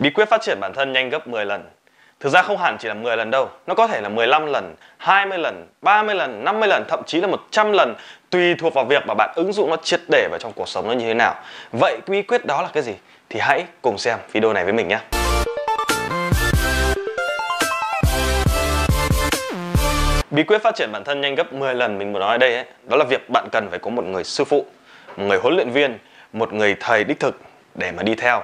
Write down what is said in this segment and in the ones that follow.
Bí quyết phát triển bản thân nhanh gấp 10 lần. Thực ra không hẳn chỉ là 10 lần đâu, nó có thể là 15 lần, 20 lần, 30 lần, 50 lần, thậm chí là 100 lần tùy thuộc vào việc mà bạn ứng dụng nó triệt để vào trong cuộc sống nó như thế nào. Vậy bí quyết đó là cái gì? Thì hãy cùng xem video này với mình nhé. Bí quyết phát triển bản thân nhanh gấp 10 lần mình muốn nói ở đây ấy, đó là việc bạn cần phải có một người sư phụ, một người huấn luyện viên, một người thầy đích thực để mà đi theo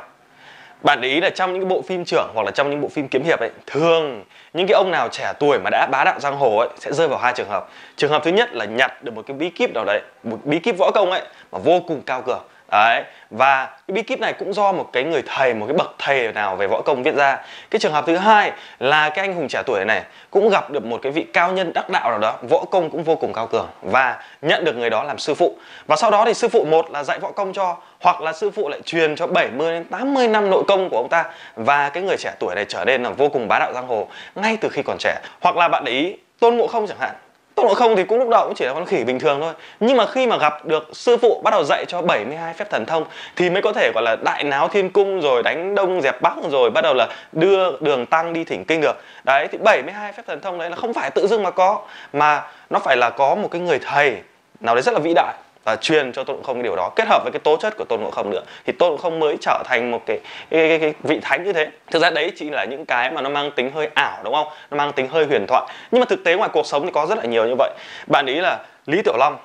bạn để ý là trong những cái bộ phim trưởng hoặc là trong những bộ phim kiếm hiệp ấy, thường những cái ông nào trẻ tuổi mà đã bá đạo giang hồ ấy sẽ rơi vào hai trường hợp. Trường hợp thứ nhất là nhặt được một cái bí kíp nào đấy, một bí kíp võ công ấy mà vô cùng cao cường đấy, và cái bí kíp này cũng do một cái người thầy, một cái bậc thầy nào về võ công viết ra. Cái trường hợp thứ hai là cái anh hùng trẻ tuổi này cũng gặp được một cái vị cao nhân đắc đạo nào đó, võ công cũng vô cùng cao cường và nhận được người đó làm sư phụ. Và sau đó thì sư phụ một là dạy võ công cho, hoặc là sư phụ lại truyền cho 70 đến 80 năm nội công của ông ta. Và cái người trẻ tuổi này trở nên là vô cùng bá đạo giang hồ ngay từ khi còn trẻ. Hoặc là bạn để ý, tôn ngộ không chẳng hạn tốc độ Không thì cũng lúc đầu cũng chỉ là con khỉ bình thường thôi. Nhưng mà khi mà gặp được sư phụ bắt đầu dạy cho 72 phép thần thông Thì mới có thể, gọi là, đại náo thiên cung rồi đánh đông dẹp bắc rồi Bắt đầu là đưa đường tăng đi thỉnh kinh được. Đấy, thì 72 phép thần thông đấy là không phải tự dưng mà có, Mà nó phải là có một cái người thầy nào đấy rất là vĩ đại và truyền cho tôn ngộ không cái điều đó. Kết hợp với cái tố chất của tôn ngộ không nữa thì tôn ngộ không mới trở thành một cái, cái, cái, cái vị thánh như thế. Thực ra đấy chỉ là những cái mà nó mang tính hơi ảo đúng không? Nó mang tính hơi huyền thoại. Nhưng mà thực tế ngoài cuộc sống thì có rất là nhiều như vậy. Bạn ý là lý tiểu long.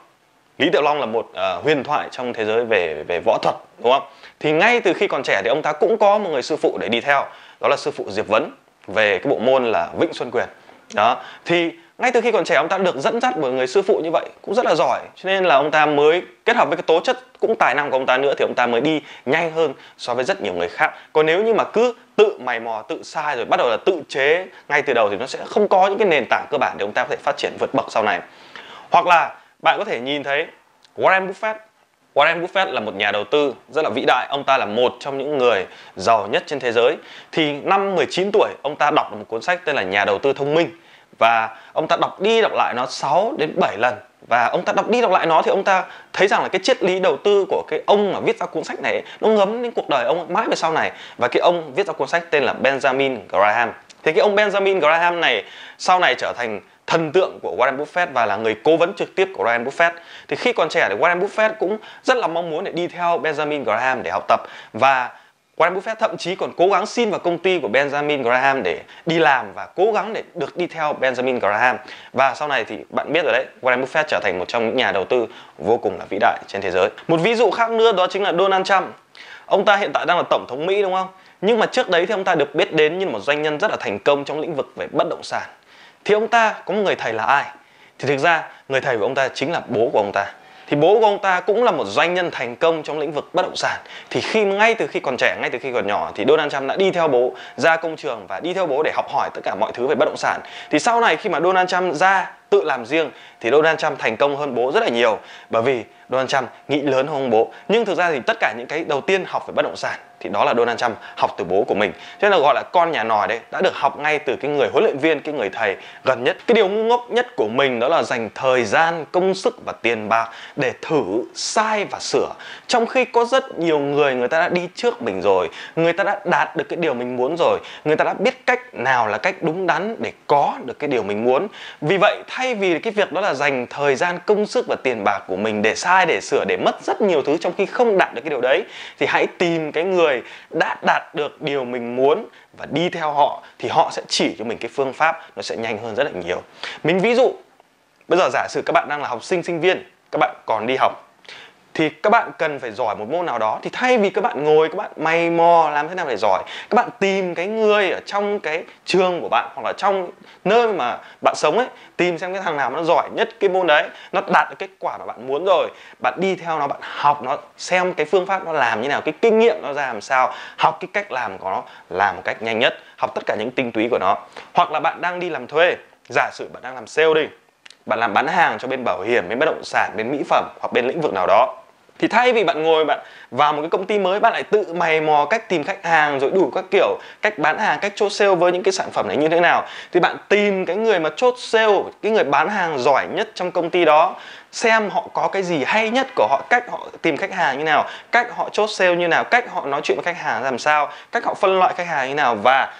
Lý Tiểu Long là một uh, huyền thoại trong thế giới về về võ thuật đúng không? Thì ngay từ khi còn trẻ thì ông ta cũng có một người sư phụ để đi theo, đó là sư phụ Diệp Vấn về cái bộ môn là Vĩnh Xuân Quyền. Đó, thì ngay từ khi còn trẻ ông ta được dẫn dắt bởi người sư phụ như vậy cũng rất là giỏi. Cho nên là ông ta mới kết hợp với cái tố chất cũng tài năng của ông ta nữa thì ông ta mới đi nhanh hơn so với rất nhiều người khác. Còn nếu như mà cứ tự mày mò tự sai rồi bắt đầu là tự chế ngay từ đầu thì nó sẽ không có những cái nền tảng cơ bản để ông ta có thể phát triển vượt bậc sau này. Hoặc là bạn có thể nhìn thấy Warren Buffett Warren Buffett là một nhà đầu tư rất là vĩ đại, ông ta là một trong những người giàu nhất trên thế giới. Thì năm 19 tuổi, ông ta đọc được một cuốn sách tên là Nhà đầu tư thông minh. Và ông ta đọc đi đọc lại nó 6 đến 7 lần. Và ông ta đọc đi đọc lại nó thì ông ta thấy rằng là cái triết lý đầu tư của cái ông mà viết ra cuốn sách này nó ngấm đến cuộc đời ông mãi về sau này. Và cái ông viết ra cuốn sách tên là Benjamin Graham. Thì cái ông Benjamin Graham này sau này trở thành thần tượng của Warren Buffett và là người cố vấn trực tiếp của Warren Buffett. Thì khi còn trẻ thì Warren Buffett cũng rất là mong muốn để đi theo Benjamin Graham để học tập. Và Warren Buffett thậm chí còn cố gắng xin vào công ty của Benjamin Graham để đi làm và cố gắng để được đi theo Benjamin Graham. Và sau này thì bạn biết rồi đấy, Warren Buffett trở thành một trong những nhà đầu tư vô cùng là vĩ đại trên thế giới. Một ví dụ khác nữa đó chính là Donald Trump. Ông ta hiện tại đang là tổng thống Mỹ, đúng không? Nhưng mà trước đấy thì ông ta được biết đến như một doanh nhân rất là thành công trong lĩnh vực về bất động sản thì ông ta có một người thầy là ai? Thì thực ra, người thầy của ông ta chính là bố của ông ta. Thì bố của ông ta cũng là một doanh nhân thành công trong lĩnh vực bất động sản. Thì khi, ngay từ khi còn trẻ, ngay từ khi còn nhỏ, thì Donald Trump đã đi theo bố ra công trường và đi theo bố để học hỏi tất cả mọi thứ về bất động sản. Thì sau này khi mà Donald Trump ra tự làm riêng thì Donald Trump thành công hơn bố rất là nhiều. Bởi vì Donald Trump nghĩ lớn hơn bố. Nhưng thực ra thì tất cả những cái đầu tiên học về bất động sản thì đó là Donald Trump học từ bố của mình. Cho nên là gọi là con nhà nòi đấy đã được học ngay từ cái người huấn luyện viên, cái người thầy gần nhất. Cái điều ngu ngốc nhất của mình đó là dành thời gian, công sức và tiền bạc để thử, sai và sửa. Trong khi có rất nhiều người người ta đã đi trước mình rồi, người ta đã đạt được cái điều mình muốn rồi, người ta đã biết cách nào là cách đúng đắn để có được cái điều mình muốn. Vì vậy thay thay vì cái việc đó là dành thời gian, công sức và tiền bạc của mình để sai, để sửa, để mất rất nhiều thứ trong khi không đạt được cái điều đấy, thì hãy tìm cái người đã đạt được điều mình muốn và đi theo họ, thì họ sẽ chỉ cho mình cái phương pháp nó sẽ nhanh hơn rất là nhiều. Mình ví dụ, bây giờ giả sử các bạn đang là học sinh sinh viên, các bạn còn đi học thì các bạn cần phải giỏi một môn nào đó. Thì thay vì các bạn ngồi, các bạn mày mò làm thế nào để giỏi, các bạn tìm cái người ở trong cái trường của bạn hoặc là trong nơi mà bạn sống ấy, tìm xem cái thằng nào nó giỏi nhất cái môn đấy, nó đạt được kết quả mà bạn muốn rồi. Bạn đi theo nó, bạn học nó, xem cái phương pháp nó làm như nào, cái kinh nghiệm nó ra làm sao, học cái cách làm của nó, làm một cách nhanh nhất, học tất cả những tinh túy của nó. Hoặc là bạn đang đi làm thuê, giả sử bạn đang làm sale đi, bạn làm bán hàng cho bên bảo hiểm, bên bất động sản, bên mỹ phẩm hoặc bên lĩnh vực nào đó thì thay vì bạn ngồi bạn vào một cái công ty mới, bạn lại tự mày mò cách tìm khách hàng rồi đủ các kiểu, cách bán hàng, cách chốt sale với những cái sản phẩm này như thế nào. Thì bạn tìm cái người mà chốt sale, cái người bán hàng giỏi nhất trong công ty đó, xem họ có cái gì hay nhất của họ, cách họ tìm khách hàng như nào, cách họ chốt sale như nào, cách họ nói chuyện với khách hàng làm sao, cách họ phân loại khách hàng như nào và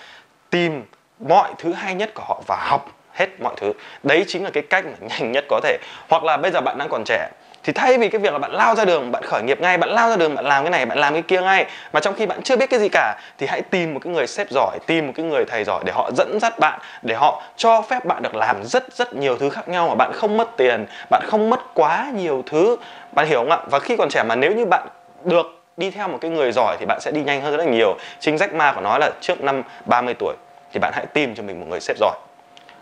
tìm mọi thứ hay nhất của họ và học hết mọi thứ. Đấy chính là cái cách mà nhanh nhất có thể. Hoặc là bây giờ bạn đang còn trẻ thì thay vì cái việc là bạn lao ra đường, bạn khởi nghiệp ngay, bạn lao ra đường, bạn làm cái này, bạn làm cái kia ngay, mà trong khi bạn chưa biết cái gì cả, thì hãy tìm một cái người sếp giỏi, tìm một cái người thầy giỏi để họ dẫn dắt bạn, để họ cho phép bạn được làm rất rất nhiều thứ khác nhau mà bạn không mất tiền, bạn không mất quá nhiều thứ. Bạn hiểu không ạ? Và khi còn trẻ mà nếu như bạn được đi theo một cái người giỏi thì bạn sẽ đi nhanh hơn rất là nhiều. Chính Jack Ma của nó là trước năm 30 tuổi, thì bạn hãy tìm cho mình một người sếp giỏi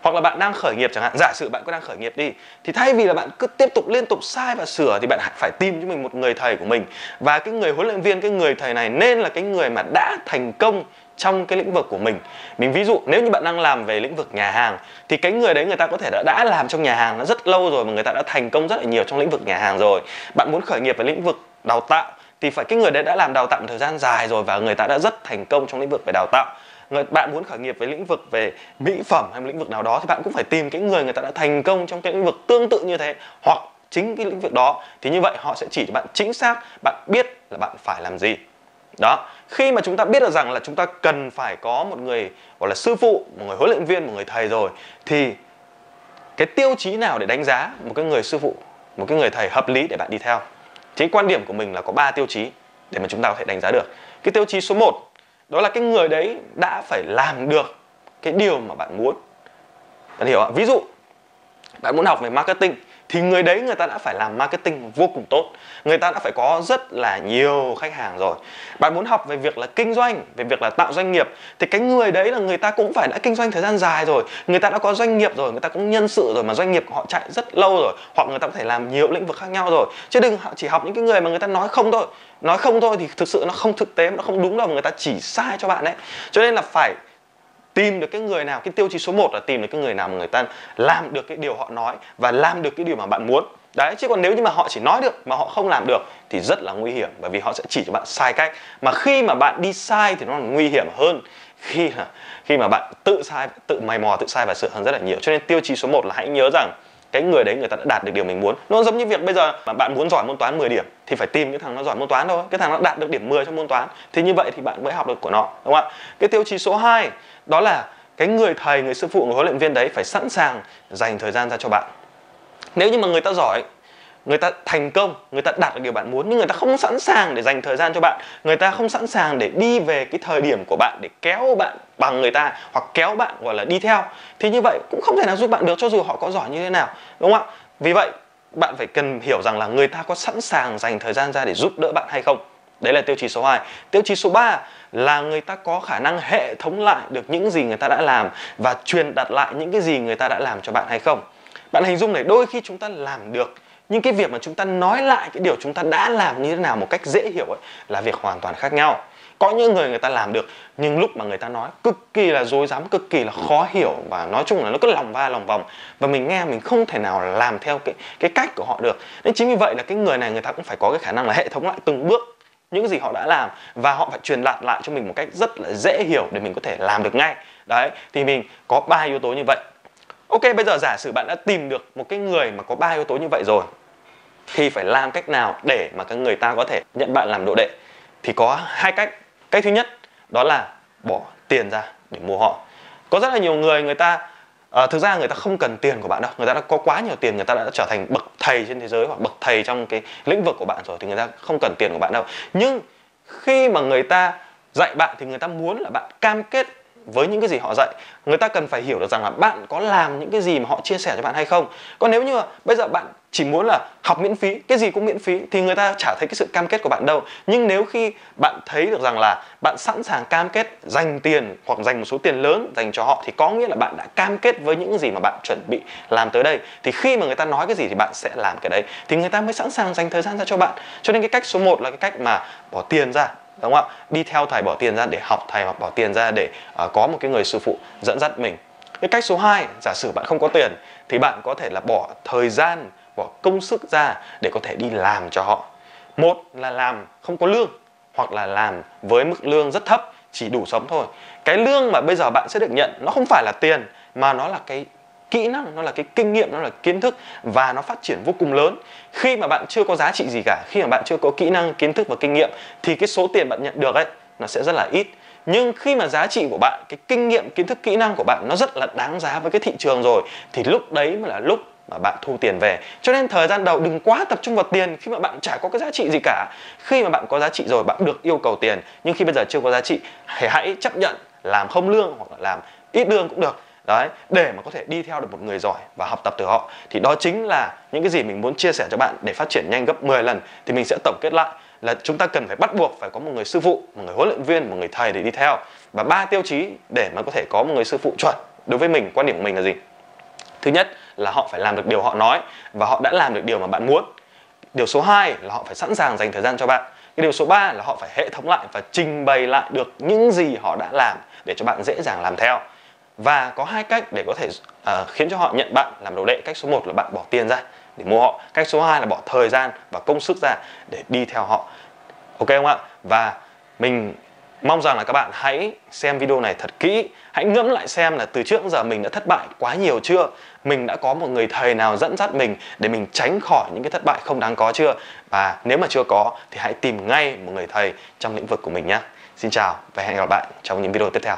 hoặc là bạn đang khởi nghiệp chẳng hạn giả sử bạn có đang khởi nghiệp đi thì thay vì là bạn cứ tiếp tục liên tục sai và sửa thì bạn phải tìm cho mình một người thầy của mình. Và cái người huấn luyện viên cái người thầy này nên là cái người mà đã thành công trong cái lĩnh vực của mình. Mình ví dụ nếu như bạn đang làm về lĩnh vực nhà hàng thì cái người đấy người ta có thể đã, đã làm trong nhà hàng nó rất lâu rồi mà người ta đã thành công rất là nhiều trong lĩnh vực nhà hàng rồi. Bạn muốn khởi nghiệp về lĩnh vực đào tạo thì phải, cái người đấy đã làm đào tạo một thời gian dài rồi và người ta đã rất thành công trong lĩnh vực về đào tạo. Người, bạn muốn khởi nghiệp với lĩnh vực về mỹ phẩm hay một lĩnh vực nào đó thì bạn cũng phải tìm cái người người ta đã thành công trong cái lĩnh vực tương tự như thế, hoặc chính cái lĩnh vực đó. Thì như vậy họ sẽ chỉ cho bạn chính xác, bạn biết là bạn phải làm gì. Đó, khi mà chúng ta biết được rằng là chúng ta cần phải có một người, gọi là, sư phụ, một người huấn luyện viên, một người thầy rồi, thì cái tiêu chí nào để đánh giá một cái người sư phụ, một cái người thầy hợp lý để bạn đi theo? Thì quan điểm của mình là có 3 tiêu chí để mà chúng ta có thể đánh giá được. Cái tiêu chí số 1 đó là cái người đấy đã phải làm được cái điều mà bạn muốn. Bạn hiểu ạ? Ví dụ, bạn muốn học về marketing thì người đấy người ta đã phải làm marketing vô cùng tốt. Người ta đã phải có rất là nhiều khách hàng rồi. Bạn muốn học về việc là kinh doanh, về việc là tạo doanh nghiệp, thì cái người đấy là người ta cũng phải đã kinh doanh thời gian dài rồi. Người ta đã có doanh nghiệp rồi, người ta cũng nhân sự rồi mà doanh nghiệp họ chạy rất lâu rồi, hoặc người ta có thể làm nhiều lĩnh vực khác nhau rồi. Chứ đừng chỉ học những cái người mà người ta nói không thôi. Nói không thôi thì thực sự nó không thực tế, nó không đúng đâu. Mà người ta chỉ sai cho bạn đấy cho nên là phải tìm được cái người nào, cái tiêu chí số 1 là tìm được cái người nào mà người ta làm được cái điều họ nói và làm được cái điều mà bạn muốn. Đấy, chứ còn nếu như mà họ chỉ nói được mà họ không làm được thì rất là nguy hiểm, bởi vì họ sẽ chỉ cho bạn sai cách. Mà khi mà bạn đi sai thì nó là nguy hiểm hơn khi là, khi mà bạn tự sai, tự mày mò, tự sai và sửa hơn rất là nhiều. Cho nên tiêu chí số 1 là hãy nhớ rằng cái người đấy người ta đã đạt được điều mình muốn. Nó giống như việc bây giờ mà bạn muốn giỏi môn toán 10 điểm thì phải tìm cái thằng nó giỏi môn toán thôi. Cái thằng nó đạt được điểm 10 trong môn toán thì như vậy thì bạn mới học được của nó, đúng không ạ? Cái tiêu chí số 2 đó là cái người thầy, người sư phụ, người huấn luyện viên đấy phải sẵn sàng dành thời gian ra cho bạn. Nếu như mà người ta giỏi người ta thành công, người ta đạt được điều bạn muốn, nhưng người ta không sẵn sàng để dành thời gian cho bạn. Người ta không sẵn sàng để đi về cái thời điểm của bạn để kéo bạn bằng người ta hoặc kéo bạn, gọi là, đi theo. Thì như vậy cũng không thể nào giúp bạn được cho dù họ có giỏi như thế nào, đúng không ạ? Vì vậy, bạn phải cần hiểu rằng là người ta có sẵn sàng dành thời gian ra để giúp đỡ bạn hay không? Đấy là tiêu chí số 2 tiêu chí số 3 là người ta có khả năng hệ thống lại được những gì người ta đã làm và truyền đặt lại những cái gì người ta đã làm cho bạn hay không? Bạn hình dung này, đôi khi chúng ta làm được nhưng cái việc mà chúng ta nói lại cái điều chúng ta đã làm như thế nào một cách dễ hiểu ấy, là việc hoàn toàn khác nhau. Có những người người ta làm được, nhưng lúc mà người ta nói cực kỳ là dối rắm, cực kỳ là khó hiểu và nói chung là nó cứ lòng va lòng vòng. Và mình nghe mình không thể nào làm theo cái cái cách của họ được. Nên chính vì vậy là cái người này người ta cũng phải có cái khả năng là hệ thống lại từng bước những gì họ đã làm và họ phải truyền đạt lại cho mình một cách rất là dễ hiểu để mình có thể làm được ngay. Đấy, thì mình có ba yếu tố như vậy. Ok, bây giờ giả sử bạn đã tìm được một cái người mà có ba yếu tố như vậy rồi thì phải làm cách nào để mà các người ta có thể nhận bạn làm đồ đệ? Thì có hai cách. Cách thứ nhất đó là bỏ tiền ra để mua họ. Có rất là nhiều người người ta à, thực ra người ta không cần tiền của bạn đâu. Người ta đã có quá nhiều tiền người ta đã trở thành bậc thầy trên thế giới hoặc bậc thầy trong cái lĩnh vực của bạn rồi thì người ta không cần tiền của bạn đâu. Nhưng khi mà người ta dạy bạn thì người ta muốn là bạn cam kết với những cái gì họ dạy. Người ta cần phải hiểu được rằng là bạn có làm những cái gì mà họ chia sẻ cho bạn hay không. Còn nếu như mà bây giờ bạn chỉ muốn là học miễn phí, cái gì cũng miễn phí, thì người ta chả thấy cái sự cam kết của bạn đâu. Nhưng nếu khi bạn thấy được rằng là bạn sẵn sàng cam kết dành tiền hoặc dành một số tiền lớn dành cho họ, thì có nghĩa là bạn đã cam kết với những gì mà bạn chuẩn bị làm tới đây. Thì khi mà người ta nói cái gì thì bạn sẽ làm cái đấy. Thì người ta mới sẵn sàng dành thời gian ra cho bạn. Cho nên cái cách số 1 là cái cách mà bỏ tiền ra đúng không ạ? Đi theo thầy bỏ tiền ra để học thầy hoặc bỏ tiền ra để uh, có một cái người sư phụ dẫn dắt mình. Cái cách số 2 giả sử bạn không có tiền thì bạn có thể là bỏ thời gian bỏ công sức ra để có thể đi làm cho họ. Một là làm không có lương hoặc là làm với mức lương rất thấp chỉ đủ sống thôi. Cái lương mà bây giờ bạn sẽ được nhận nó không phải là tiền mà nó là cái kỹ năng, nó là cái kinh nghiệm, nó là kiến thức và nó phát triển vô cùng lớn. Khi mà bạn chưa có giá trị gì cả, khi mà bạn chưa có kỹ năng, kiến thức và kinh nghiệm thì cái số tiền bạn nhận được ấy, nó sẽ rất là ít. Nhưng khi mà giá trị của bạn, cái kinh nghiệm, kiến thức, kỹ năng của bạn nó rất là đáng giá với cái thị trường rồi, thì lúc đấy mới là lúc mà bạn thu tiền về. Cho nên thời gian đầu đừng quá tập trung vào tiền khi mà bạn chả có cái giá trị gì cả. Khi mà bạn có giá trị rồi, bạn được yêu cầu tiền. Nhưng khi bây giờ chưa có giá trị, thì hãy chấp nhận, làm không lương hoặc là làm ít lương cũng được đấy, để mà có thể đi theo được một người giỏi và học tập từ họ, thì đó chính là những cái gì mình muốn chia sẻ cho bạn để phát triển nhanh gấp 10 lần thì mình sẽ tổng kết lại là chúng ta cần phải bắt buộc phải có một người sư phụ, một người huấn luyện viên, một người thầy để đi theo. Và ba tiêu chí để mà có thể có một người sư phụ chuẩn đối với mình, quan điểm của mình là gì? Thứ nhất là họ phải làm được điều họ nói và họ đã làm được điều mà bạn muốn. Điều số 2 là họ phải sẵn sàng dành thời gian cho bạn. Cái điều số 3 là họ phải hệ thống lại và trình bày lại được những gì họ đã làm để cho bạn dễ dàng làm theo và có hai cách để có thể uh, khiến cho họ nhận bạn làm đầu đệ. Cách số 1 là bạn bỏ tiền ra để mua họ. Cách số 2 là bỏ thời gian và công sức ra để đi theo họ. Ok không ạ? Và mình mong rằng là các bạn hãy xem video này thật kỹ. Hãy ngẫm lại xem là từ trước giờ mình đã thất bại quá nhiều chưa? Mình đã có một người thầy nào dẫn dắt mình để mình tránh khỏi những cái thất bại không đáng có chưa? Và nếu mà chưa có thì hãy tìm ngay một người thầy trong lĩnh vực của mình nhé xin chào và hẹn gặp lại trong những video tiếp theo.